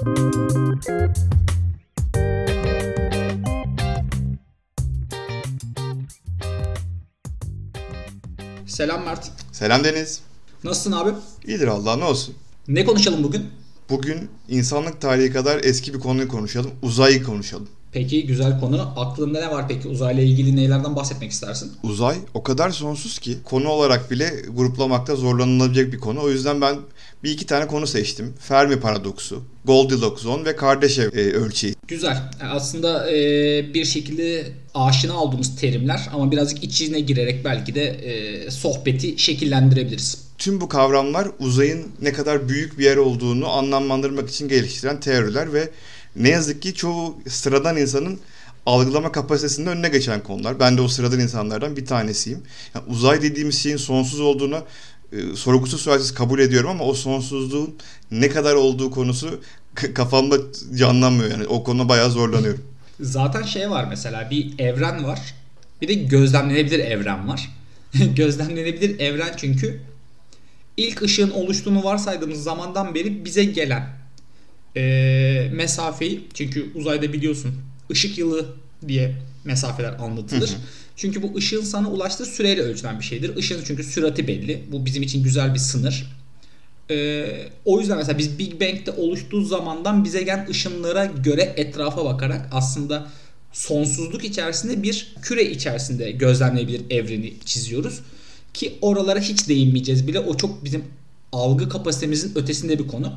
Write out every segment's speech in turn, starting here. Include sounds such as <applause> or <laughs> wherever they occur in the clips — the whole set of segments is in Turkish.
Selam Mert. Selam Deniz. Nasılsın abi? İyidir Allah ne olsun. Ne konuşalım bugün? Bugün insanlık tarihi kadar eski bir konuyu konuşalım. Uzayı konuşalım. Peki güzel konu. Aklında ne var peki? Uzayla ilgili nelerden bahsetmek istersin? Uzay o kadar sonsuz ki konu olarak bile gruplamakta zorlanılabilecek bir konu. O yüzden ben bir iki tane konu seçtim. Fermi paradoksu, Goldilocks zone ve Kardashev e, ölçeği. Güzel. Aslında e, bir şekilde aşina olduğumuz terimler ama birazcık içine girerek belki de e, sohbeti şekillendirebiliriz. Tüm bu kavramlar uzayın ne kadar büyük bir yer olduğunu anlamlandırmak için geliştiren teoriler ve ne yazık ki çoğu sıradan insanın algılama kapasitesinin önüne geçen konular. Ben de o sıradan insanlardan bir tanesiyim. Yani uzay dediğimiz şeyin sonsuz olduğunu e, sorgusuz sualsiz kabul ediyorum ama o sonsuzluğun ne kadar olduğu konusu kafamda canlanmıyor yani o konuda bayağı zorlanıyorum. <laughs> Zaten şey var mesela bir evren var. Bir de gözlemlenebilir evren var. <laughs> gözlemlenebilir evren çünkü ilk ışığın oluştuğunu varsaydığımız zamandan beri bize gelen e, mesafeyi çünkü uzayda biliyorsun ışık yılı diye mesafeler anlatılır. Hı hı. Çünkü bu ışığın sana ulaştığı süreyle ölçülen bir şeydir. Işığın çünkü sürati belli. Bu bizim için güzel bir sınır. Ee, o yüzden mesela biz Big Bang'de oluştuğu zamandan bize gelen ışınlara göre etrafa bakarak aslında sonsuzluk içerisinde bir küre içerisinde gözlemleyebilir evreni çiziyoruz. Ki oralara hiç değinmeyeceğiz bile. O çok bizim algı kapasitemizin ötesinde bir konu.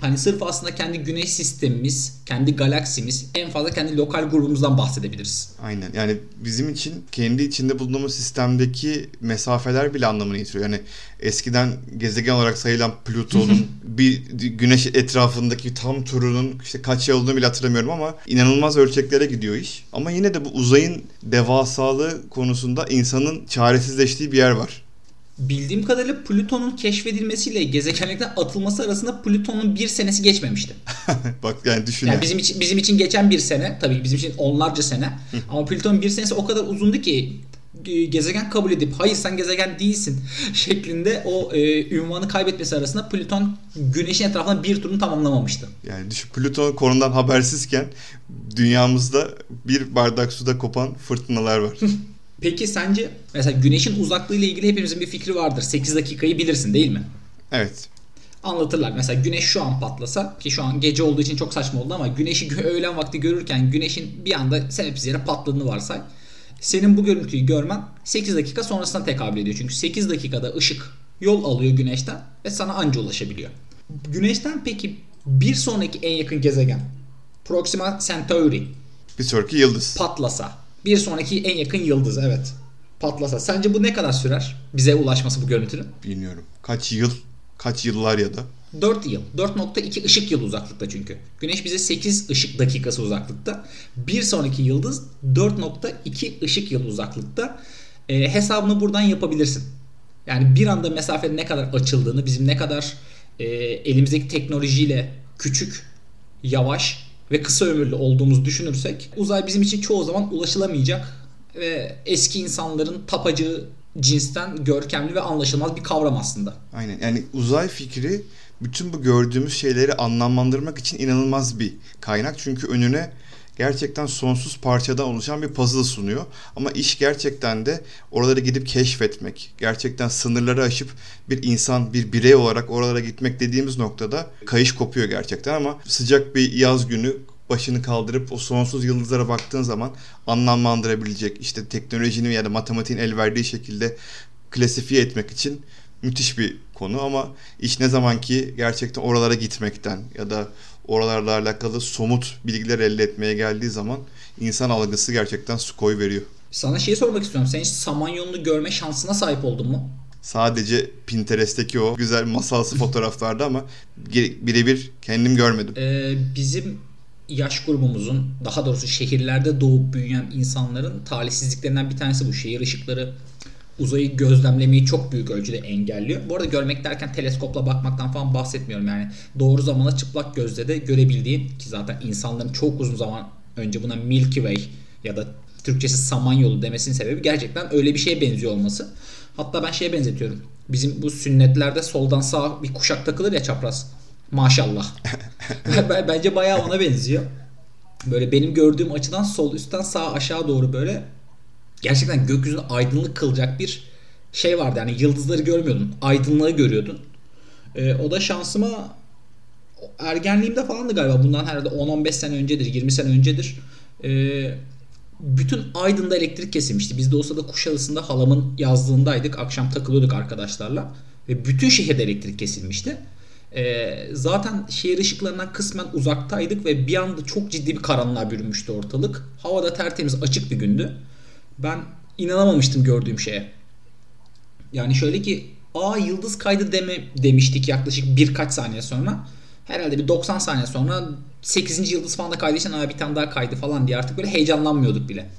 Hani sırf aslında kendi güneş sistemimiz, kendi galaksimiz, en fazla kendi lokal grubumuzdan bahsedebiliriz. Aynen. Yani bizim için kendi içinde bulunduğumuz sistemdeki mesafeler bile anlamını yitiriyor. Yani eskiden gezegen olarak sayılan Plüton'un <laughs> bir güneş etrafındaki tam turunun işte kaç yıl olduğunu bile hatırlamıyorum ama inanılmaz ölçeklere gidiyor iş. Ama yine de bu uzayın devasalığı konusunda insanın çaresizleştiği bir yer var bildiğim kadarıyla Plüton'un keşfedilmesiyle gezegenlikten atılması arasında Plüton'un bir senesi geçmemişti. <laughs> Bak yani düşün. Yani bizim için bizim için geçen bir sene tabii bizim için onlarca sene ama Plüton'un bir senesi o kadar uzundu ki e, gezegen kabul edip hayır sen gezegen değilsin <laughs> şeklinde o e, ünvanı kaybetmesi arasında Plüton güneşin etrafında bir turunu tamamlamamıştı. Yani düşün Plüton konudan habersizken dünyamızda bir bardak suda kopan fırtınalar var. <laughs> Peki sence mesela güneşin uzaklığı ile ilgili hepimizin bir fikri vardır. 8 dakikayı bilirsin değil mi? Evet. Anlatırlar. Mesela güneş şu an patlasa ki şu an gece olduğu için çok saçma oldu ama güneşi <laughs> öğlen vakti görürken güneşin bir anda sebepsiz yere patladığını varsay. Senin bu görüntüyü görmen 8 dakika sonrasına tekabül ediyor. Çünkü 8 dakikada ışık yol alıyor güneşten ve sana anca ulaşabiliyor. Güneşten peki bir sonraki en yakın gezegen Proxima Centauri bir sonraki yıldız patlasa bir sonraki en yakın yıldız evet. Patlasa. Sence bu ne kadar sürer? Bize ulaşması bu görüntünün? Bilmiyorum. Kaç yıl? Kaç yıllar ya da? 4 yıl. 4.2 ışık yılı uzaklıkta çünkü. Güneş bize 8 ışık dakikası uzaklıkta. Bir sonraki yıldız 4.2 ışık yılı uzaklıkta. E, hesabını buradan yapabilirsin. Yani bir anda mesafenin ne kadar açıldığını, bizim ne kadar e, elimizdeki teknolojiyle küçük, yavaş ve kısa ömürlü olduğumuzu düşünürsek uzay bizim için çoğu zaman ulaşılamayacak ve eski insanların tapacağı cinsten görkemli ve anlaşılmaz bir kavram aslında. Aynen yani uzay fikri bütün bu gördüğümüz şeyleri anlamlandırmak için inanılmaz bir kaynak. Çünkü önüne gerçekten sonsuz parçadan oluşan bir puzzle sunuyor. Ama iş gerçekten de oralara gidip keşfetmek, gerçekten sınırları aşıp bir insan, bir birey olarak oralara gitmek dediğimiz noktada kayış kopuyor gerçekten ama sıcak bir yaz günü başını kaldırıp o sonsuz yıldızlara baktığın zaman anlamlandırabilecek işte teknolojinin ya da matematiğin el verdiği şekilde klasifiye etmek için müthiş bir konu ama iş ne zaman ki gerçekten oralara gitmekten ya da oralarla alakalı somut bilgiler elde etmeye geldiği zaman insan algısı gerçekten su koy veriyor. Sana şeyi sormak istiyorum. Sen hiç Samanyolu'nu görme şansına sahip oldun mu? Sadece Pinterest'teki o güzel masalsı <laughs> fotoğraflarda ama birebir kendim görmedim. Ee, bizim yaş grubumuzun daha doğrusu şehirlerde doğup büyüyen insanların talihsizliklerinden bir tanesi bu. Şehir ışıkları uzayı gözlemlemeyi çok büyük ölçüde engelliyor. Bu arada görmek derken teleskopla bakmaktan falan bahsetmiyorum. Yani doğru zamanda çıplak gözle de görebildiğin ki zaten insanların çok uzun zaman önce buna Milky Way ya da Türkçesi Samanyolu demesinin sebebi gerçekten öyle bir şeye benziyor olması. Hatta ben şeye benzetiyorum. Bizim bu sünnetlerde soldan sağa bir kuşak takılır ya çapraz. Maşallah. <laughs> Bence bayağı ona benziyor. Böyle benim gördüğüm açıdan sol üstten sağ aşağı doğru böyle gerçekten gökyüzünü aydınlık kılacak bir şey vardı. Yani yıldızları görmüyordun. Aydınlığı görüyordun. Ee, o da şansıma ergenliğimde falandı galiba. Bundan herhalde 10-15 sene öncedir, 20 sene öncedir. Ee, bütün Aydın'da elektrik kesilmişti. Biz de o sırada Kuşadası'nda halamın yazlığındaydık. Akşam takılıyorduk arkadaşlarla. Ve bütün şehirde elektrik kesilmişti. Ee, zaten şehir ışıklarından kısmen uzaktaydık ve bir anda çok ciddi bir karanlığa bürünmüştü ortalık. Havada tertemiz açık bir gündü. Ben inanamamıştım gördüğüm şeye. Yani şöyle ki aa yıldız kaydı deme demiştik yaklaşık birkaç saniye sonra. Herhalde bir 90 saniye sonra 8. yıldız falan da kaydığı için bir tane daha kaydı falan diye artık böyle heyecanlanmıyorduk bile.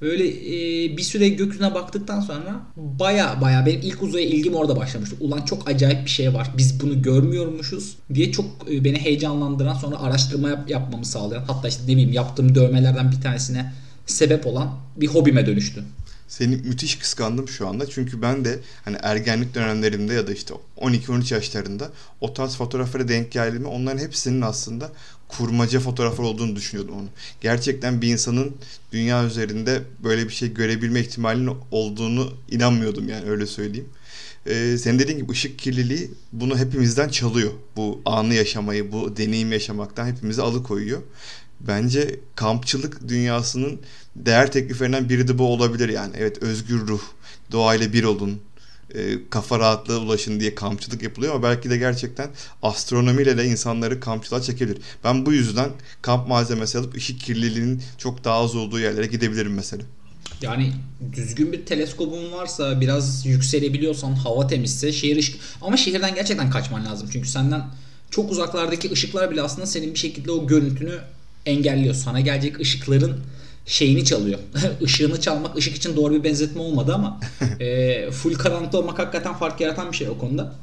Böyle e, bir süre gökyüzüne baktıktan sonra baya baya benim ilk uzaya ilgim orada başlamıştı. Ulan çok acayip bir şey var. Biz bunu görmüyormuşuz diye çok e, beni heyecanlandıran sonra araştırma yap, yapmamı sağlayan hatta işte ne bileyim yaptığım dövmelerden bir tanesine sebep olan bir hobime dönüştü. Seni müthiş kıskandım şu anda. Çünkü ben de hani ergenlik dönemlerimde ya da işte 12-13 yaşlarında o tarz fotoğraflara denk geldiğimde onların hepsinin aslında kurmaca fotoğraflar olduğunu düşünüyordum onu. Gerçekten bir insanın dünya üzerinde böyle bir şey görebilme ihtimalinin olduğunu inanmıyordum yani öyle söyleyeyim. Ee, senin dediğin gibi ışık kirliliği bunu hepimizden çalıyor. Bu anı yaşamayı, bu deneyim yaşamaktan hepimizi alıkoyuyor. Bence kampçılık dünyasının değer tekliflerinden biri de bu olabilir yani. Evet özgür ruh, doğayla bir olun, e, kafa rahatlığı ulaşın diye kampçılık yapılıyor ama belki de gerçekten astronomiyle de insanları kampçılığa çekebilir. Ben bu yüzden kamp malzemesi alıp ışık kirliliğinin çok daha az olduğu yerlere gidebilirim mesela. Yani düzgün bir teleskobun varsa biraz yükselebiliyorsan hava temizse şehir ışık ama şehirden gerçekten kaçman lazım çünkü senden çok uzaklardaki ışıklar bile aslında senin bir şekilde o görüntünü engelliyor. Sana gelecek ışıkların şeyini çalıyor. <laughs> Işığını çalmak ışık için doğru bir benzetme olmadı ama <laughs> e, full karanlıkta olmak hakikaten fark yaratan bir şey o konuda.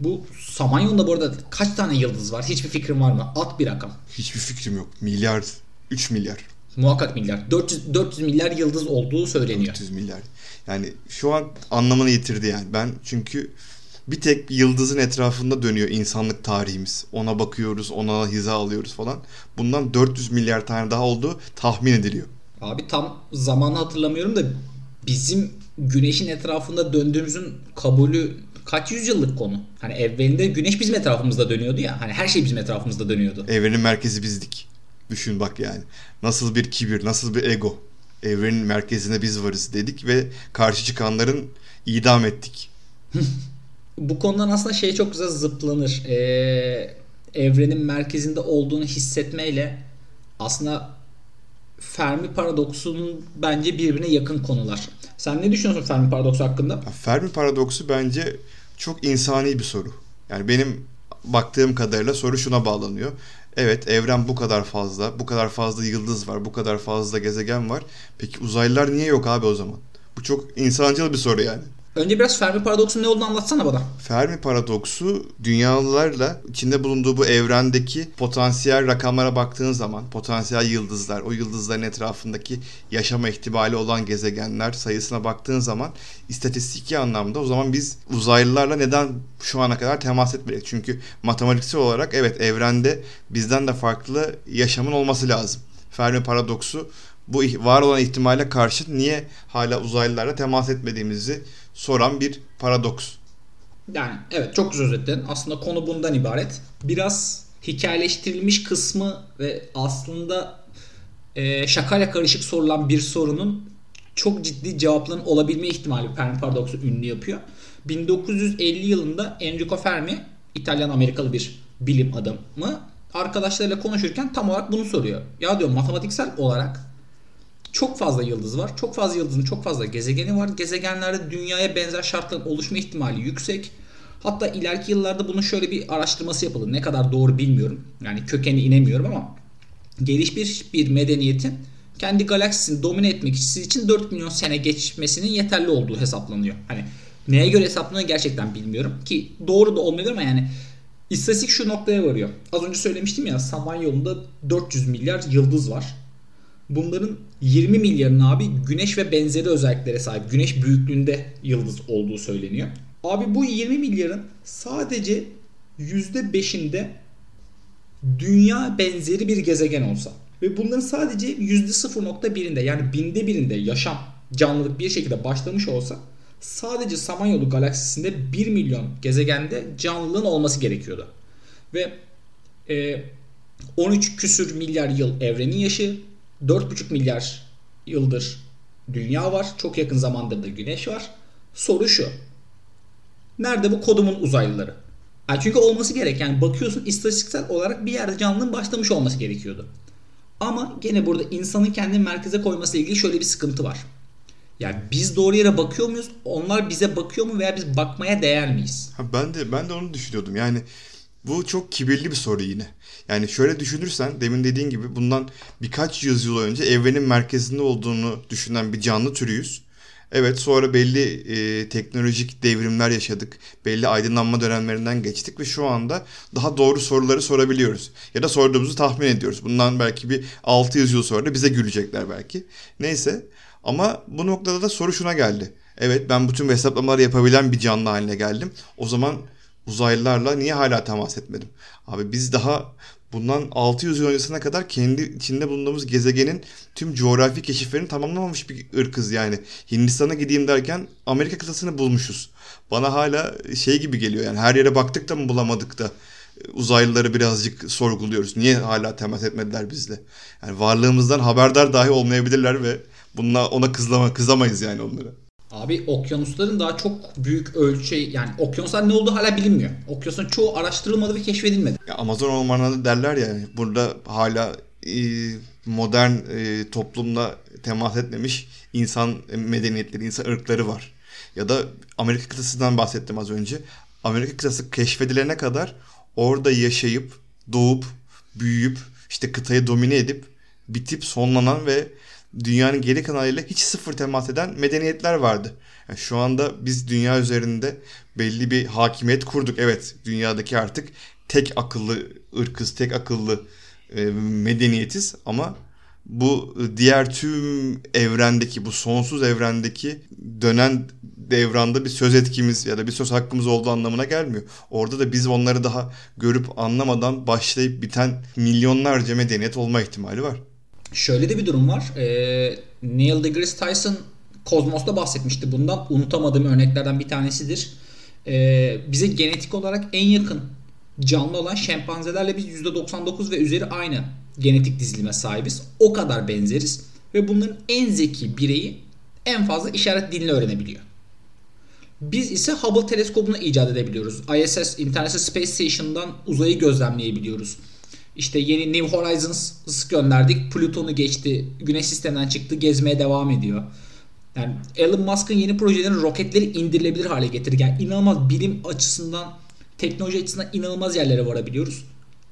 Bu Samanyolu'nda bu arada kaç tane yıldız var? Hiçbir fikrim var mı? At bir rakam. Hiçbir fikrim yok. Milyar, 3 milyar. Muhakkak milyar. 400, 400 milyar yıldız olduğu söyleniyor. 400 milyar. Yani şu an anlamını yitirdi yani. Ben çünkü bir tek yıldızın etrafında dönüyor insanlık tarihimiz. Ona bakıyoruz, ona hiza alıyoruz falan. Bundan 400 milyar tane daha olduğu tahmin ediliyor. Abi tam zamanı hatırlamıyorum da bizim güneşin etrafında döndüğümüzün kabulü kaç yüzyıllık konu? Hani evvelinde güneş bizim etrafımızda dönüyordu ya. Hani her şey bizim etrafımızda dönüyordu. Evrenin merkezi bizdik. Düşün bak yani. Nasıl bir kibir, nasıl bir ego. Evrenin merkezinde biz varız dedik ve karşı çıkanların idam ettik. <laughs> Bu konudan aslında şey çok güzel zıplanır. Ee, evrenin merkezinde olduğunu hissetmeyle aslında Fermi paradoksunun bence birbirine yakın konular. Sen ne düşünüyorsun Fermi paradoksu hakkında? Fermi paradoksu bence çok insani bir soru. Yani benim baktığım kadarıyla soru şuna bağlanıyor. Evet evren bu kadar fazla, bu kadar fazla yıldız var, bu kadar fazla gezegen var. Peki uzaylılar niye yok abi o zaman? Bu çok insancıl bir soru yani. Önce biraz Fermi paradoksunun ne olduğunu anlatsana bana. Fermi paradoksu dünyalılarla içinde bulunduğu bu evrendeki potansiyel rakamlara baktığın zaman potansiyel yıldızlar, o yıldızların etrafındaki yaşama ihtimali olan gezegenler sayısına baktığın zaman istatistiki anlamda o zaman biz uzaylılarla neden şu ana kadar temas etmedik? Çünkü matematiksel olarak evet evrende bizden de farklı yaşamın olması lazım. Fermi paradoksu bu var olan ihtimale karşı niye hala uzaylılarla temas etmediğimizi soran bir paradoks. Yani evet çok güzel özetledin. Aslında konu bundan ibaret. Biraz hikayeleştirilmiş kısmı ve aslında e, şakayla karışık sorulan bir sorunun çok ciddi cevapların olabilme ihtimali Fermi paradoksu ünlü yapıyor. 1950 yılında Enrico Fermi İtalyan Amerikalı bir bilim adamı arkadaşlarıyla konuşurken tam olarak bunu soruyor. Ya diyor matematiksel olarak çok fazla yıldız var. Çok fazla yıldızın çok fazla gezegeni var. Gezegenlerde dünyaya benzer şartların oluşma ihtimali yüksek. Hatta ileriki yıllarda bunun şöyle bir araştırması yapıldı. Ne kadar doğru bilmiyorum. Yani kökeni inemiyorum ama gelişmiş bir medeniyetin kendi galaksisini domine etmek için 4 milyon sene geçmesinin yeterli olduğu hesaplanıyor. Hani neye göre hesaplanıyor gerçekten bilmiyorum. Ki doğru da olmayabilir ama yani istatistik şu noktaya varıyor. Az önce söylemiştim ya Samanyolu'nda 400 milyar yıldız var. Bunların 20 milyarın abi güneş ve benzeri özelliklere sahip. Güneş büyüklüğünde yıldız olduğu söyleniyor. Abi bu 20 milyarın sadece %5'inde dünya benzeri bir gezegen olsa ve bunların sadece %0.1'inde yani binde birinde yaşam canlılık bir şekilde başlamış olsa sadece Samanyolu galaksisinde 1 milyon gezegende canlılığın olması gerekiyordu. Ve e, 13 küsür milyar yıl evrenin yaşı, 4,5 milyar yıldır dünya var. Çok yakın zamandır da güneş var. Soru şu. Nerede bu kodumun uzaylıları? Yani çünkü olması gereken yani bakıyorsun istatistiksel olarak bir yerde canlının başlamış olması gerekiyordu. Ama gene burada insanın kendi merkeze koyması ile ilgili şöyle bir sıkıntı var. Yani biz doğru yere bakıyor muyuz? Onlar bize bakıyor mu veya biz bakmaya değer miyiz? Ha, ben de ben de onu düşünüyordum. Yani bu çok kibirli bir soru yine. Yani şöyle düşünürsen demin dediğin gibi bundan birkaç yüzyıl önce evrenin merkezinde olduğunu düşünen bir canlı türüyüz. Evet sonra belli e, teknolojik devrimler yaşadık. Belli aydınlanma dönemlerinden geçtik ve şu anda daha doğru soruları sorabiliyoruz. Ya da sorduğumuzu tahmin ediyoruz. Bundan belki bir 600 yıl sonra da bize gülecekler belki. Neyse ama bu noktada da soru şuna geldi. Evet ben bütün hesaplamaları yapabilen bir canlı haline geldim. O zaman uzaylılarla niye hala temas etmedim? Abi biz daha bundan 600 yıl öncesine kadar kendi içinde bulunduğumuz gezegenin tüm coğrafi keşiflerini tamamlamamış bir ırkız yani. Hindistan'a gideyim derken Amerika kıtasını bulmuşuz. Bana hala şey gibi geliyor yani her yere baktık da mı bulamadık da uzaylıları birazcık sorguluyoruz. Niye hala temas etmediler bizle? Yani varlığımızdan haberdar dahi olmayabilirler ve bununla ona kızlama, kızamayız yani onlara. Abi okyanusların daha çok büyük ölçü yani okyanuslar ne olduğu hala bilinmiyor. Okyanusların çoğu araştırılmadı ve keşfedilmedi. Ya Amazon ormanlarında derler ya burada hala e, modern e, toplumla temas etmemiş insan medeniyetleri, insan ırkları var. Ya da Amerika kıtasından bahsettim az önce. Amerika kıtası keşfedilene kadar orada yaşayıp, doğup, büyüyüp, işte kıtayı domine edip bitip sonlanan ve dünyanın geri kanalıyla hiç sıfır temas eden medeniyetler vardı. Yani şu anda biz dünya üzerinde belli bir hakimiyet kurduk. Evet dünyadaki artık tek akıllı ırkız, tek akıllı e, medeniyetiz ama bu diğer tüm evrendeki bu sonsuz evrendeki dönen devranda bir söz etkimiz ya da bir söz hakkımız olduğu anlamına gelmiyor. Orada da biz onları daha görüp anlamadan başlayıp biten milyonlarca medeniyet olma ihtimali var. Şöyle de bir durum var. Ee, Neil deGrasse Tyson Kozmos'ta bahsetmişti bundan. Unutamadığım örneklerden bir tanesidir. Ee, bize genetik olarak en yakın canlı olan şempanzelerle biz %99 ve üzeri aynı genetik dizilime sahibiz. O kadar benzeriz. Ve bunların en zeki bireyi en fazla işaret dilini öğrenebiliyor. Biz ise Hubble teleskobunu icat edebiliyoruz. ISS International Space Station'dan uzayı gözlemleyebiliyoruz. İşte yeni New Horizons gönderdik. Plüton'u geçti. Güneş sisteminden çıktı. Gezmeye devam ediyor. Yani Elon Musk'ın yeni projelerin roketleri indirilebilir hale getirdi. Yani inanılmaz bilim açısından, teknoloji açısından inanılmaz yerlere varabiliyoruz.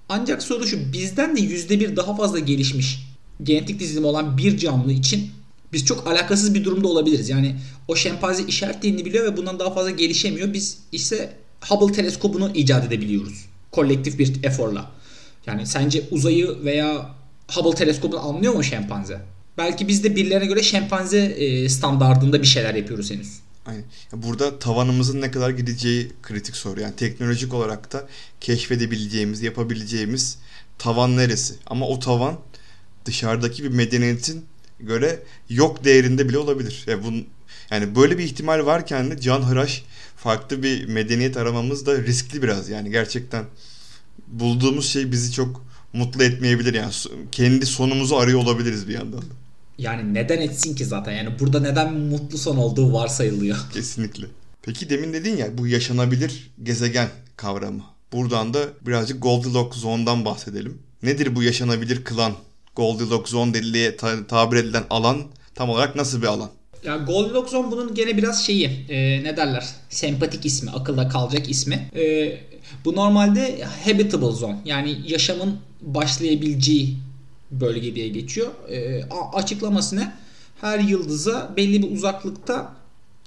Ancak soru şu bizden de %1 daha fazla gelişmiş genetik dizilimi olan bir canlı için biz çok alakasız bir durumda olabiliriz. Yani o şempanze işaret biliyor ve bundan daha fazla gelişemiyor. Biz ise Hubble teleskobunu icat edebiliyoruz. Kolektif bir eforla. Yani sence uzayı veya Hubble teleskobunu anlıyor mu şempanze? Belki biz de birilerine göre şempanze e, standardında bir şeyler yapıyoruz henüz. Aynen. Burada tavanımızın ne kadar gideceği kritik soru. Yani teknolojik olarak da keşfedebileceğimiz, yapabileceğimiz tavan neresi? Ama o tavan dışarıdaki bir medeniyetin göre yok değerinde bile olabilir. Yani, bunun, yani böyle bir ihtimal varken de can hıraş farklı bir medeniyet aramamız da riskli biraz. Yani gerçekten bulduğumuz şey bizi çok mutlu etmeyebilir. Yani kendi sonumuzu arıyor olabiliriz bir yandan da. Yani neden etsin ki zaten? Yani burada neden mutlu son olduğu varsayılıyor. <laughs> Kesinlikle. Peki demin dedin ya bu yaşanabilir gezegen kavramı. Buradan da birazcık Goldilocks zone'dan bahsedelim. Nedir bu yaşanabilir kılan? Goldilocks zone deliliğe tabir edilen alan tam olarak nasıl bir alan? Ya Goldilocks zone bunun gene biraz şeyi e, ne derler sempatik ismi akılda kalacak ismi. E, bu normalde habitable zone yani yaşamın başlayabileceği bölge diye geçiyor. E, açıklaması ne? Her yıldıza belli bir uzaklıkta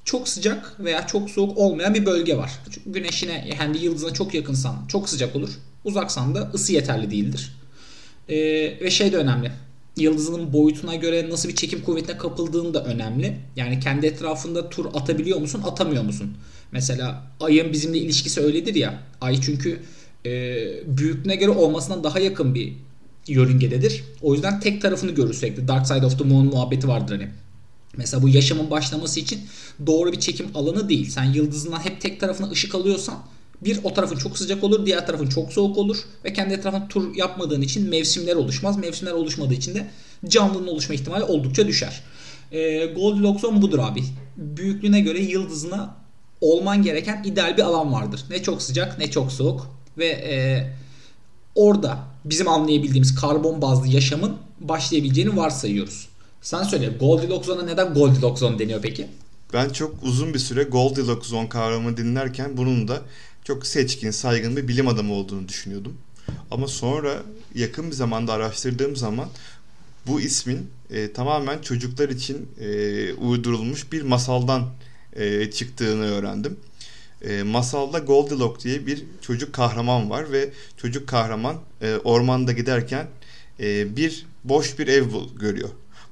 çok sıcak veya çok soğuk olmayan bir bölge var. Çünkü güneşine yani yıldızına çok yakınsan çok sıcak olur. Uzaksan da ısı yeterli değildir. E, ve şey de önemli. Yıldızının boyutuna göre nasıl bir çekim kuvvetine kapıldığın da önemli. Yani kendi etrafında tur atabiliyor musun, atamıyor musun? Mesela ayın bizimle ilişkisi öyledir ya. Ay çünkü e, büyüklüğüne göre olmasından daha yakın bir yörüngededir. O yüzden tek tarafını görür sürekli. Dark Side of the Moon muhabbeti vardır hani. Mesela bu yaşamın başlaması için doğru bir çekim alanı değil. Sen yıldızından hep tek tarafına ışık alıyorsan bir o tarafın çok sıcak olur, diğer tarafın çok soğuk olur ve kendi etrafında tur yapmadığın için mevsimler oluşmaz. Mevsimler oluşmadığı için de canlının oluşma ihtimali oldukça düşer. E, Goldilocks zone budur abi. Büyüklüğüne göre yıldızına olman gereken ideal bir alan vardır. Ne çok sıcak ne çok soğuk ve e, orada bizim anlayabildiğimiz karbon bazlı yaşamın başlayabileceğini varsayıyoruz. Sen söyle Goldilocks zone'a neden Goldilocks zone deniyor peki? Ben çok uzun bir süre Goldilocks zone kavramını dinlerken bunun da çok seçkin, saygın bir bilim adamı olduğunu düşünüyordum. Ama sonra yakın bir zamanda araştırdığım zaman bu ismin e, tamamen çocuklar için e, uydurulmuş bir masaldan e, çıktığını öğrendim. E, masalda Goldilocks diye bir çocuk kahraman var ve çocuk kahraman e, ormanda giderken e, bir boş bir ev görüyor.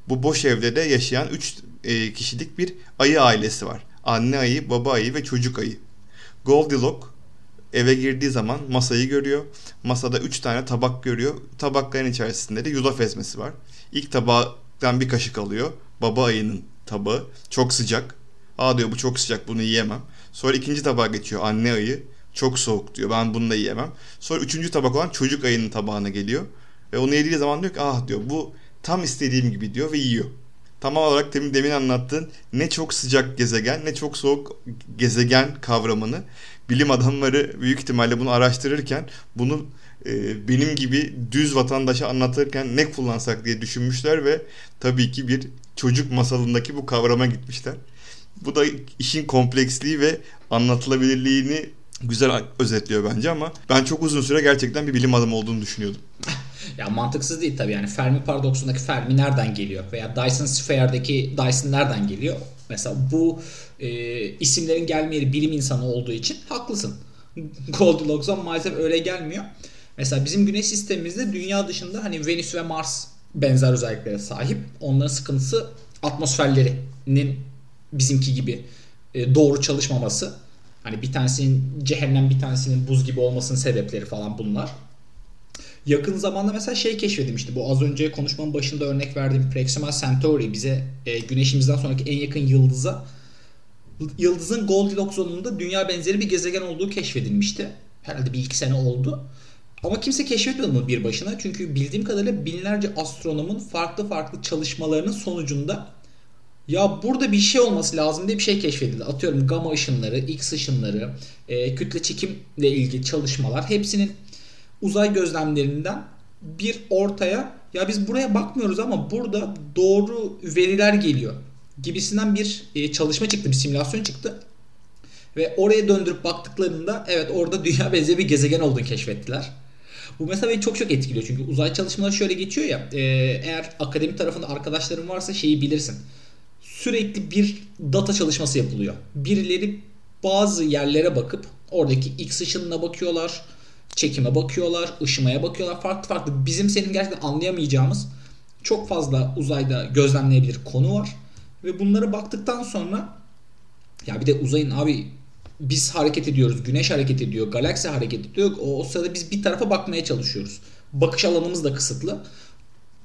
Bu boş evde de yaşayan 3 e, kişilik bir ayı ailesi var. Anne ayı, baba ayı ve çocuk ayı. Goldilocks eve girdiği zaman masayı görüyor. Masada 3 tane tabak görüyor. Tabakların içerisinde de yulaf ezmesi var. İlk tabaktan bir kaşık alıyor. Baba ayının tabağı. Çok sıcak. Aa diyor bu çok sıcak bunu yiyemem. Sonra ikinci tabağa geçiyor anne ayı. Çok soğuk diyor ben bunu da yiyemem. Sonra üçüncü tabak olan çocuk ayının tabağına geliyor. Ve onu yediği zaman diyor ki ah diyor bu tam istediğim gibi diyor ve yiyor. Tam olarak demin, demin anlattığın ne çok sıcak gezegen ne çok soğuk gezegen kavramını bilim adamları büyük ihtimalle bunu araştırırken bunu e, benim gibi düz vatandaşa anlatırken ne kullansak diye düşünmüşler ve tabii ki bir çocuk masalındaki bu kavrama gitmişler. Bu da işin kompleksliği ve anlatılabilirliğini güzel özetliyor bence ama ben çok uzun süre gerçekten bir bilim adamı olduğunu düşünüyordum. Ya mantıksız değil tabii yani Fermi paradoksundaki Fermi nereden geliyor veya Dyson Sphere'deki Dyson nereden geliyor? Mesela bu e, isimlerin gelme yeri bilim insanı olduğu için haklısın. <laughs> Goldilocks'dan maalesef öyle gelmiyor. Mesela bizim güneş sistemimizde dünya dışında hani Venüs ve Mars benzer özelliklere sahip. Onların sıkıntısı atmosferlerinin bizimki gibi e, doğru çalışmaması. Hani bir tanesinin cehennem bir tanesinin buz gibi olmasının sebepleri falan bunlar. Yakın zamanda mesela şey keşfedilmişti. Bu az önce konuşmanın başında örnek verdiğim Proxima Centauri bize e, güneşimizden sonraki en yakın yıldıza yıldızın Goldilocks zonunda dünya benzeri bir gezegen olduğu keşfedilmişti. Herhalde bir iki sene oldu. Ama kimse keşfetmedi bunu bir başına. Çünkü bildiğim kadarıyla binlerce astronomun farklı farklı çalışmalarının sonucunda ya burada bir şey olması lazım diye bir şey keşfedildi. Atıyorum gamma ışınları, X ışınları, e, kütle çekimle ilgili çalışmalar hepsinin uzay gözlemlerinden bir ortaya ya biz buraya bakmıyoruz ama burada doğru veriler geliyor gibisinden bir e, çalışma çıktı, bir simülasyon çıktı. Ve oraya döndürüp baktıklarında evet orada dünya benzeri bir gezegen olduğunu keşfettiler. Bu mesela beni çok çok etkiliyor çünkü uzay çalışmaları şöyle geçiyor ya e, eğer akademi tarafında arkadaşların varsa şeyi bilirsin. Sürekli bir data çalışması yapılıyor. Birileri bazı yerlere bakıp oradaki X ışınına bakıyorlar, çekime bakıyorlar, ışımaya bakıyorlar. Farklı farklı bizim senin gerçekten anlayamayacağımız çok fazla uzayda gözlemleyebilir konu var. Ve bunlara baktıktan sonra ya bir de uzayın abi biz hareket ediyoruz. Güneş hareket ediyor. Galaksi hareket ediyor. O, o sırada biz bir tarafa bakmaya çalışıyoruz. Bakış alanımız da kısıtlı.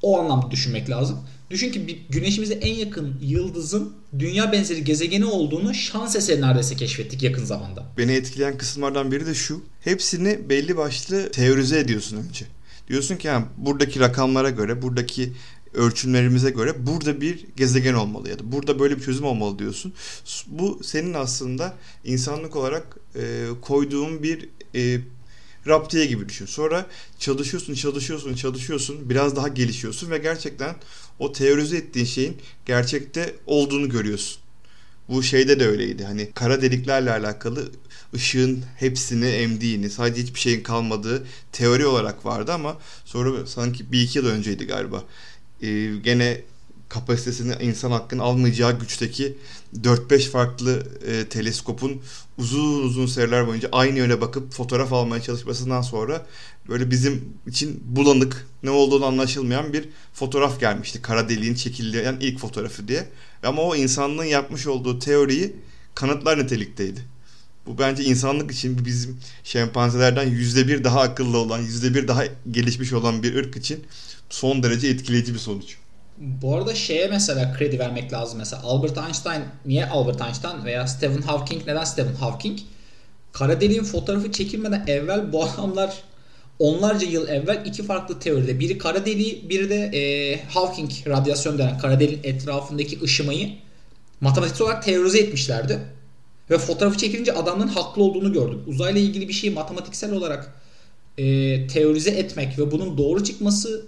O anlamda düşünmek lazım. Düşün ki bir güneşimize en yakın yıldızın dünya benzeri gezegeni olduğunu şans eseri neredeyse keşfettik yakın zamanda. Beni etkileyen kısımlardan biri de şu. Hepsini belli başlı teorize ediyorsun önce. Diyorsun ki yani buradaki rakamlara göre, buradaki ölçümlerimize göre burada bir gezegen olmalı ya da burada böyle bir çözüm olmalı diyorsun. Bu senin aslında insanlık olarak e, koyduğun bir e, raptiye gibi düşün. Sonra çalışıyorsun, çalışıyorsun, çalışıyorsun, biraz daha gelişiyorsun ve gerçekten o teorize ettiğin şeyin gerçekte olduğunu görüyorsun. Bu şeyde de öyleydi. Hani kara deliklerle alakalı ışığın hepsini emdiğini, sadece hiçbir şeyin kalmadığı teori olarak vardı ama sonra sanki bir iki yıl önceydi galiba e, gene kapasitesini insan hakkın almayacağı güçteki 4-5 farklı e, teleskopun uzun uzun seriler boyunca aynı yöne bakıp fotoğraf almaya çalışmasından sonra böyle bizim için bulanık ne olduğunu anlaşılmayan bir fotoğraf gelmişti. Kara deliğin çekildiği ilk fotoğrafı diye. Ama o insanlığın yapmış olduğu teoriyi kanıtlar nitelikteydi. Bu bence insanlık için bizim şempanzelerden yüzde bir daha akıllı olan, yüzde bir daha gelişmiş olan bir ırk için son derece etkileyici bir sonuç. Bu arada şeye mesela kredi vermek lazım mesela. Albert Einstein niye Albert Einstein veya Stephen Hawking neden Stephen Hawking? Kara deliğin fotoğrafı çekilmeden evvel bu adamlar onlarca yıl evvel iki farklı teoride. Biri kara deliği, biri de e, Hawking radyasyon denen kara deliğin etrafındaki ışımayı matematiksel olarak teorize etmişlerdi. Ve fotoğrafı çekilince adamların haklı olduğunu gördük. Uzayla ilgili bir şeyi matematiksel olarak e, teorize etmek ve bunun doğru çıkması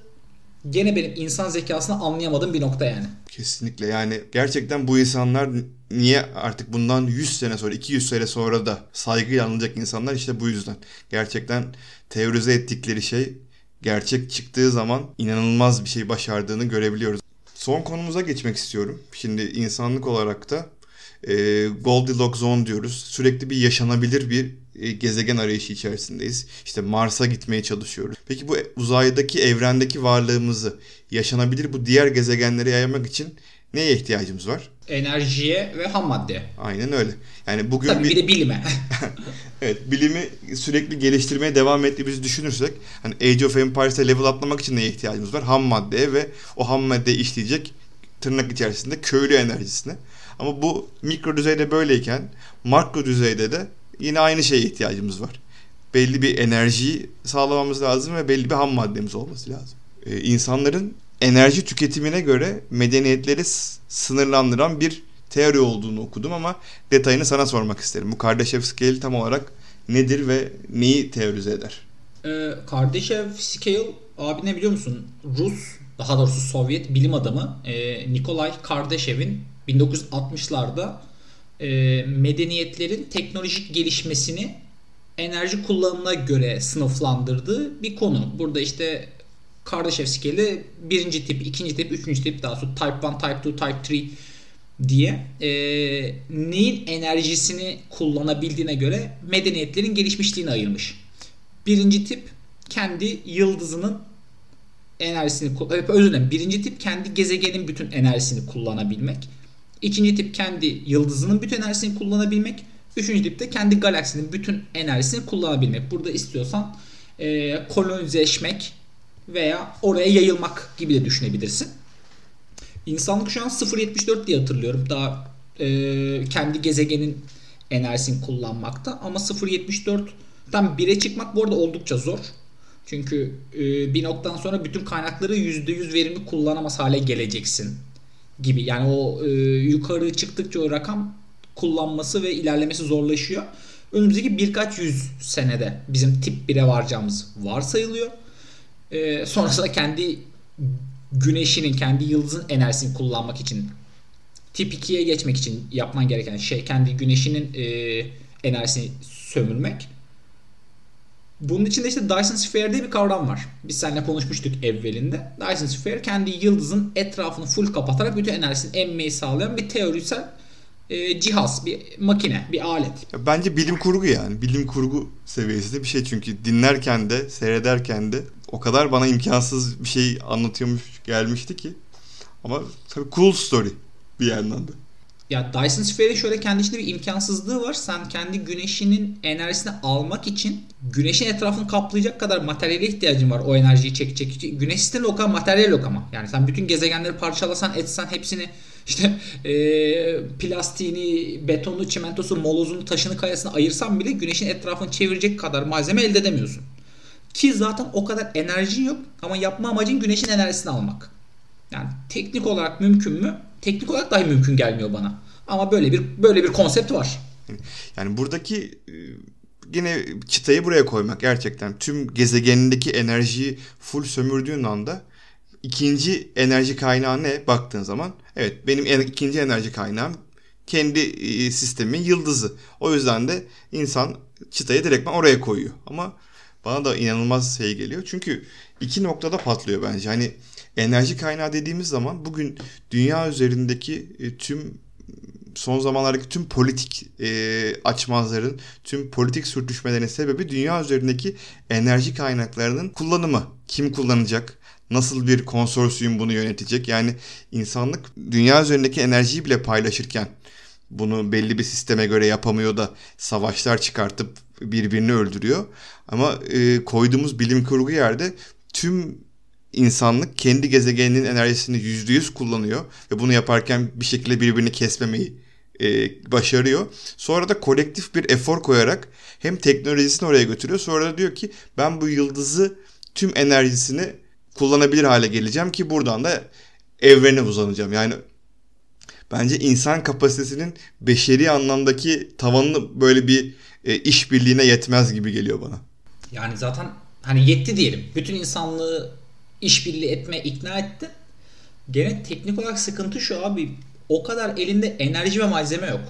gene benim insan zekasını anlayamadığım bir nokta yani. Kesinlikle yani gerçekten bu insanlar niye artık bundan 100 sene sonra 200 sene sonra da saygıyla anılacak insanlar işte bu yüzden. Gerçekten teorize ettikleri şey gerçek çıktığı zaman inanılmaz bir şey başardığını görebiliyoruz. Son konumuza geçmek istiyorum. Şimdi insanlık olarak da e, Goldilocks Zone diyoruz. Sürekli bir yaşanabilir bir gezegen arayışı içerisindeyiz. İşte Mars'a gitmeye çalışıyoruz. Peki bu uzaydaki, evrendeki varlığımızı yaşanabilir bu diğer gezegenlere yaymak için neye ihtiyacımız var? Enerjiye ve ham maddeye. Aynen öyle. Yani bugün Tabii bir, bir de bilime. <laughs> <laughs> evet, bilimi sürekli geliştirmeye devam ettiğimizi düşünürsek hani Age of Empires'te level atlamak için neye ihtiyacımız var? Ham maddeye ve o ham maddeyi işleyecek tırnak içerisinde köylü enerjisine. Ama bu mikro düzeyde böyleyken makro düzeyde de yine aynı şeye ihtiyacımız var. Belli bir enerjiyi sağlamamız lazım ve belli bir ham maddemiz olması lazım. Ee, insanların enerji tüketimine göre medeniyetleri sınırlandıran bir teori olduğunu okudum ama detayını sana sormak isterim. Bu Kardashev scale tam olarak nedir ve neyi teorize eder? Ee, Kardashev scale abi ne biliyor musun? Rus daha doğrusu Sovyet bilim adamı e, Nikolay Kardashev'in 1960'larda e, medeniyetlerin teknolojik gelişmesini enerji kullanımına göre sınıflandırdığı bir konu. Burada işte Kardashev skali birinci tip, ikinci tip, üçüncü tip daha sonra type 1, type 2, type 3 diye e, neyin enerjisini kullanabildiğine göre medeniyetlerin gelişmişliğini ayırmış. Birinci tip kendi yıldızının enerjisini özür dilerim. Birinci tip kendi gezegenin bütün enerjisini kullanabilmek. İkinci tip kendi yıldızının bütün enerjisini kullanabilmek. Üçüncü tip de kendi galaksinin bütün enerjisini kullanabilmek. Burada istiyorsan e, kolonizeşmek veya oraya yayılmak gibi de düşünebilirsin. İnsanlık şu an 0.74 diye hatırlıyorum. Daha e, kendi gezegenin enerjisini kullanmakta. Ama 0.74'ten 1'e çıkmak bu arada oldukça zor. Çünkü e, bir noktadan sonra bütün kaynakları %100 verimli kullanamaz hale geleceksin gibi. Yani o e, yukarı çıktıkça o rakam kullanması ve ilerlemesi zorlaşıyor. Önümüzdeki birkaç yüz senede bizim tip 1'e varacağımız varsayılıyor. E, sonrasında kendi güneşinin, kendi yıldızın enerjisini kullanmak için tip 2'ye geçmek için yapman gereken şey kendi güneşinin e, enerjisini sömürmek. Bunun içinde işte Dyson Sphere diye bir kavram var. Biz seninle konuşmuştuk evvelinde. Dyson Sphere kendi yıldızın etrafını full kapatarak bütün enerjisini emmeyi sağlayan bir teorisel e, cihaz, bir makine, bir alet. Bence bilim kurgu yani. Bilim kurgu seviyesinde bir şey çünkü dinlerken de, seyrederken de o kadar bana imkansız bir şey anlatıyormuş gelmişti ki. Ama tabii cool story bir yandan da. Ya Dyson Sphere'in şöyle kendi içinde bir imkansızlığı var. Sen kendi güneşinin enerjisini almak için güneşin etrafını kaplayacak kadar materyale ihtiyacın var o enerjiyi çekecek. Güneş sisteminde o kadar materyal yok ama. Yani sen bütün gezegenleri parçalasan etsen hepsini işte <laughs> e, plastiğini, betonu, çimentosu, molozunu, taşını, kayasını ayırsan bile güneşin etrafını çevirecek kadar malzeme elde edemiyorsun. Ki zaten o kadar enerjin yok ama yapma amacın güneşin enerjisini almak. Yani teknik olarak mümkün mü? Teknik olarak dahi mümkün gelmiyor bana. Ama böyle bir böyle bir konsept var. Yani buradaki e, yine çıtayı buraya koymak gerçekten tüm gezegenindeki enerjiyi full sömürdüğün anda ikinci enerji kaynağı ne baktığın zaman evet benim ikinci enerji kaynağım kendi e, sistemin yıldızı. O yüzden de insan çıtayı direktman oraya koyuyor. Ama bana da inanılmaz şey geliyor. Çünkü iki noktada patlıyor bence. Hani enerji kaynağı dediğimiz zaman bugün dünya üzerindeki e, tüm son zamanlardaki tüm politik e, açmazların, tüm politik sürtüşmelerin sebebi dünya üzerindeki enerji kaynaklarının kullanımı. Kim kullanacak? Nasıl bir konsorsiyum bunu yönetecek? Yani insanlık dünya üzerindeki enerjiyi bile paylaşırken bunu belli bir sisteme göre yapamıyor da savaşlar çıkartıp birbirini öldürüyor. Ama e, koyduğumuz bilim kurgu yerde tüm insanlık kendi gezegeninin enerjisini yüzde yüz kullanıyor ve bunu yaparken bir şekilde birbirini kesmemeyi e, başarıyor. Sonra da kolektif bir efor koyarak hem teknolojisini oraya götürüyor. Sonra da diyor ki ben bu yıldızı tüm enerjisini kullanabilir hale geleceğim ki buradan da evrene uzanacağım. Yani bence insan kapasitesinin beşeri anlamdaki tavanını böyle bir e, işbirliğine yetmez gibi geliyor bana. Yani zaten hani yetti diyelim. Bütün insanlığı işbirliği etme ikna etti. Gene teknik olarak sıkıntı şu abi. O kadar elinde enerji ve malzeme yok.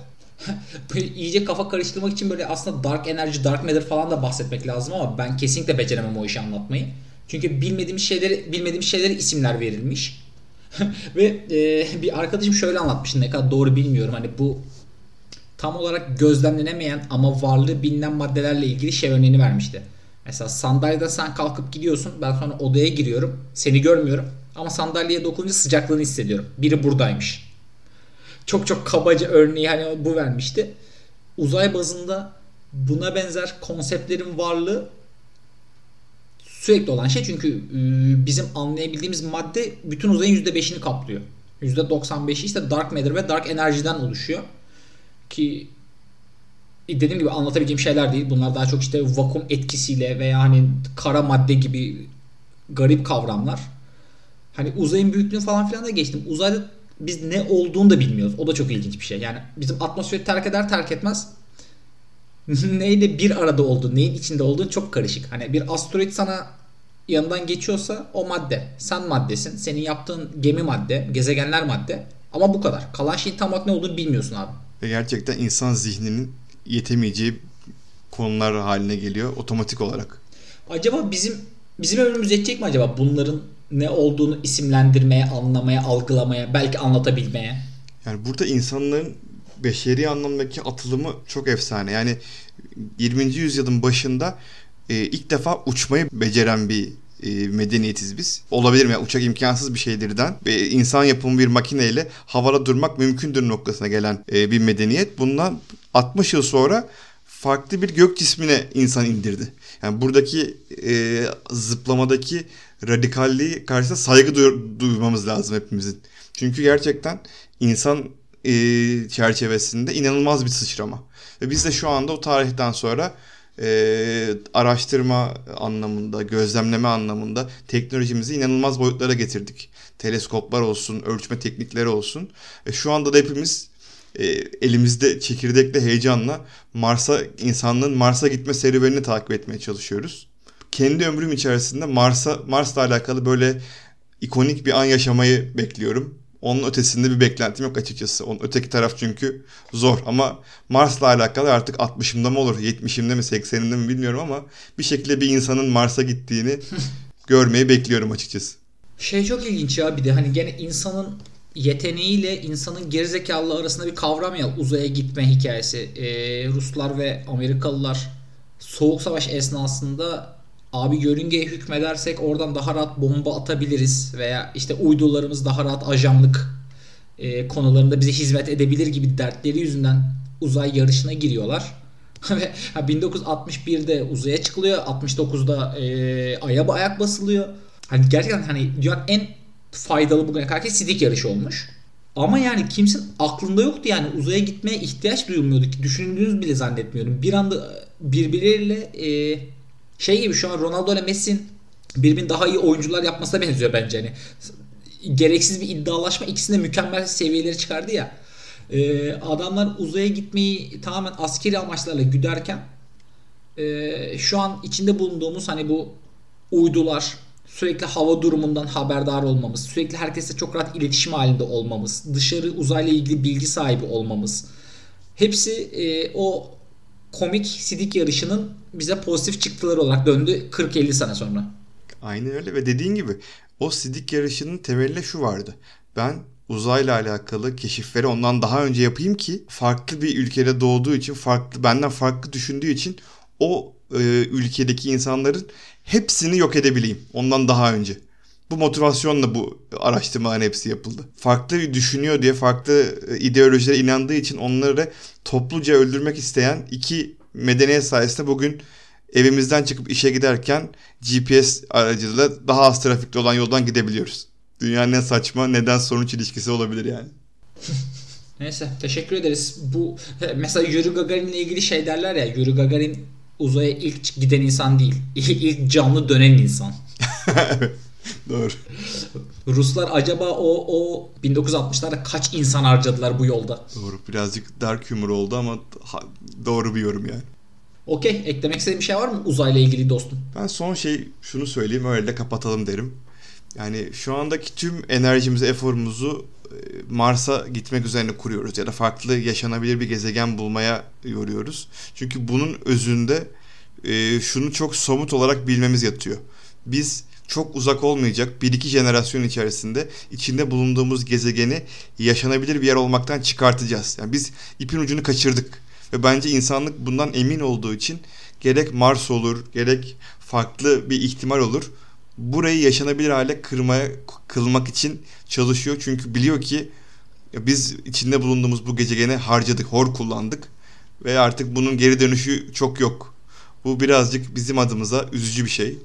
<laughs> iyice kafa karıştırmak için böyle aslında dark enerji, dark matter falan da bahsetmek lazım ama ben kesinlikle beceremem o işi anlatmayı. Çünkü bilmediğimiz şeyleri bilmediğimiz şeylere isimler verilmiş. <laughs> Ve e, bir arkadaşım şöyle anlatmış ne kadar doğru bilmiyorum. Hani bu tam olarak gözlemlenemeyen ama varlığı bilinen maddelerle ilgili şey örneğini vermişti. Mesela sandalyede sen kalkıp gidiyorsun. Ben sonra odaya giriyorum. Seni görmüyorum. Ama sandalyeye dokununca sıcaklığını hissediyorum. Biri buradaymış. Çok çok kabaca örneği hani bu vermişti. Uzay bazında buna benzer konseptlerin varlığı sürekli olan şey çünkü ıı, bizim anlayabildiğimiz madde bütün uzayın %5'ini kaplıyor. %95'i işte dark matter ve dark enerjiden oluşuyor. Ki dediğim gibi anlatabileceğim şeyler değil. Bunlar daha çok işte vakum etkisiyle veya hani kara madde gibi garip kavramlar. Hani uzayın büyüklüğünü falan filan da geçtim. Uzayda biz ne olduğunu da bilmiyoruz. O da çok ilginç bir şey. Yani bizim atmosferi terk eder terk etmez <laughs> neyle bir arada olduğu, neyin içinde olduğu çok karışık. Hani bir asteroid sana yanından geçiyorsa o madde. Sen maddesin. Senin yaptığın gemi madde, gezegenler madde. Ama bu kadar. Kalan şeyin tam olarak ne olduğunu bilmiyorsun abi. Ve gerçekten insan zihninin yetemeyeceği konular haline geliyor otomatik olarak. Acaba bizim bizim ömrümüz yetecek mi acaba bunların ne olduğunu isimlendirmeye, anlamaya, algılamaya, belki anlatabilmeye? Yani burada insanların beşeri anlamdaki atılımı çok efsane. Yani 20. yüzyılın başında e, ilk defa uçmayı beceren bir e, medeniyetiz biz. Olabilir mi? Yani uçak imkansız bir şeydirden ve insan yapımı bir makineyle havada durmak mümkündür noktasına gelen e, bir medeniyet. Bundan 60 yıl sonra farklı bir gök cismine insan indirdi. Yani buradaki e, zıplamadaki radikalliği karşısında saygı duymamız lazım hepimizin. Çünkü gerçekten insan e, çerçevesinde inanılmaz bir sıçrama. Ve biz de şu anda o tarihten sonra e, araştırma anlamında, gözlemleme anlamında teknolojimizi inanılmaz boyutlara getirdik. Teleskoplar olsun, ölçme teknikleri olsun. Ve şu anda da hepimiz e, elimizde çekirdekli heyecanla Mars'a insanlığın Mars'a gitme serüvenini takip etmeye çalışıyoruz. Kendi ömrüm içerisinde Mars'a Mars'la alakalı böyle ikonik bir an yaşamayı bekliyorum. Onun ötesinde bir beklentim yok açıkçası. Onun öteki taraf çünkü zor ama Mars'la alakalı artık 60'ımda mı olur, 70'imde mi, 80'imde mi bilmiyorum ama bir şekilde bir insanın Mars'a gittiğini <laughs> görmeyi bekliyorum açıkçası. Şey çok ilginç ya bir de hani gene insanın yeteneğiyle insanın gerizekalı arasında bir kavram ya uzaya gitme hikayesi. Ee, Ruslar ve Amerikalılar Soğuk Savaş esnasında abi yörüngeye hükmedersek oradan daha rahat bomba atabiliriz veya işte uydularımız daha rahat ajanlık e, konularında bize hizmet edebilir gibi dertleri yüzünden uzay yarışına giriyorlar. <laughs> Ve 1961'de uzaya çıkılıyor. 69'da e, aya ayak basılıyor. Hani gerçekten hani dünyanın en faydalı bugüne kadar sidik yarışı olmuş. Ama yani kimsin aklında yoktu yani uzaya gitmeye ihtiyaç duyulmuyordu ki düşündüğünüz bile zannetmiyorum. Bir anda birbirleriyle e, şey gibi şu an Ronaldo ile Messi'nin birbirinden daha iyi oyuncular yapmasına benziyor bence. Hani gereksiz bir iddialaşma ikisinde mükemmel seviyeleri çıkardı ya. Ee, adamlar uzaya gitmeyi tamamen askeri amaçlarla güderken e, şu an içinde bulunduğumuz hani bu uydular sürekli hava durumundan haberdar olmamız, sürekli herkesle çok rahat iletişim halinde olmamız, dışarı uzayla ilgili bilgi sahibi olmamız hepsi e, o komik sidik yarışının bize pozitif çıktıları olarak döndü 40-50 sene sonra. Aynen öyle ve dediğin gibi o sidik yarışının temelinde şu vardı. Ben uzayla alakalı keşifleri ondan daha önce yapayım ki farklı bir ülkede doğduğu için farklı benden farklı düşündüğü için o e, ülkedeki insanların hepsini yok edebileyim ondan daha önce. Bu motivasyonla bu araştırmaların hepsi yapıldı. Farklı düşünüyor diye farklı e, ideolojilere inandığı için onları topluca öldürmek isteyen iki medeniyet sayesinde bugün evimizden çıkıp işe giderken GPS aracılığıyla daha az trafikli olan yoldan gidebiliyoruz. Dünyanın en saçma neden sonuç ilişkisi olabilir yani. <laughs> Neyse teşekkür ederiz. Bu mesela Yuri Gagarin'le ilgili şey derler ya Yuri Gagarin uzaya ilk giden insan değil. <laughs> İlk canlı dönen insan. <laughs> <laughs> Doğru. Ruslar acaba o o 1960'larda kaç insan harcadılar bu yolda? Doğru. Birazcık dark humor oldu ama ha, doğru bir yorum yani. Okey. Eklemek istediğin bir şey var mı uzayla ilgili dostum? Ben son şey şunu söyleyeyim öyle de kapatalım derim. Yani şu andaki tüm enerjimizi, eforumuzu e, Mars'a gitmek üzerine kuruyoruz ya da farklı yaşanabilir bir gezegen bulmaya yoruyoruz. Çünkü bunun özünde e, şunu çok somut olarak bilmemiz yatıyor. Biz çok uzak olmayacak bir iki jenerasyon içerisinde içinde bulunduğumuz gezegeni yaşanabilir bir yer olmaktan çıkartacağız. Yani biz ipin ucunu kaçırdık ve bence insanlık bundan emin olduğu için gerek Mars olur, gerek farklı bir ihtimal olur. Burayı yaşanabilir hale kırmaya kılmak için çalışıyor. Çünkü biliyor ki biz içinde bulunduğumuz bu gezegeni harcadık, hor kullandık ve artık bunun geri dönüşü çok yok. Bu birazcık bizim adımıza üzücü bir şey.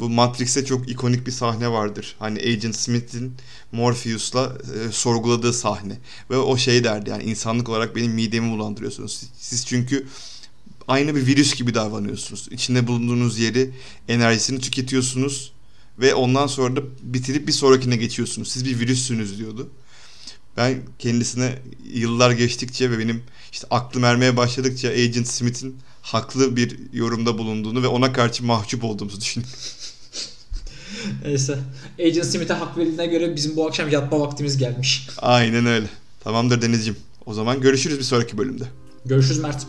Bu Matrix'te çok ikonik bir sahne vardır. Hani Agent Smith'in Morpheus'la e, sorguladığı sahne. Ve o şey derdi yani insanlık olarak benim midemi bulandırıyorsunuz. Siz çünkü aynı bir virüs gibi davranıyorsunuz. İçinde bulunduğunuz yeri enerjisini tüketiyorsunuz ve ondan sonra da bitirip bir sonrakine geçiyorsunuz. Siz bir virüssünüz diyordu. Ben kendisine yıllar geçtikçe ve benim işte aklım ermeye başladıkça Agent Smith'in haklı bir yorumda bulunduğunu ve ona karşı mahcup olduğumuzu düşünüyorum. <laughs> Neyse. Agent Smith'e hak verildiğine göre bizim bu akşam yatma vaktimiz gelmiş. Aynen öyle. Tamamdır Deniz'ciğim. O zaman görüşürüz bir sonraki bölümde. Görüşürüz Mert.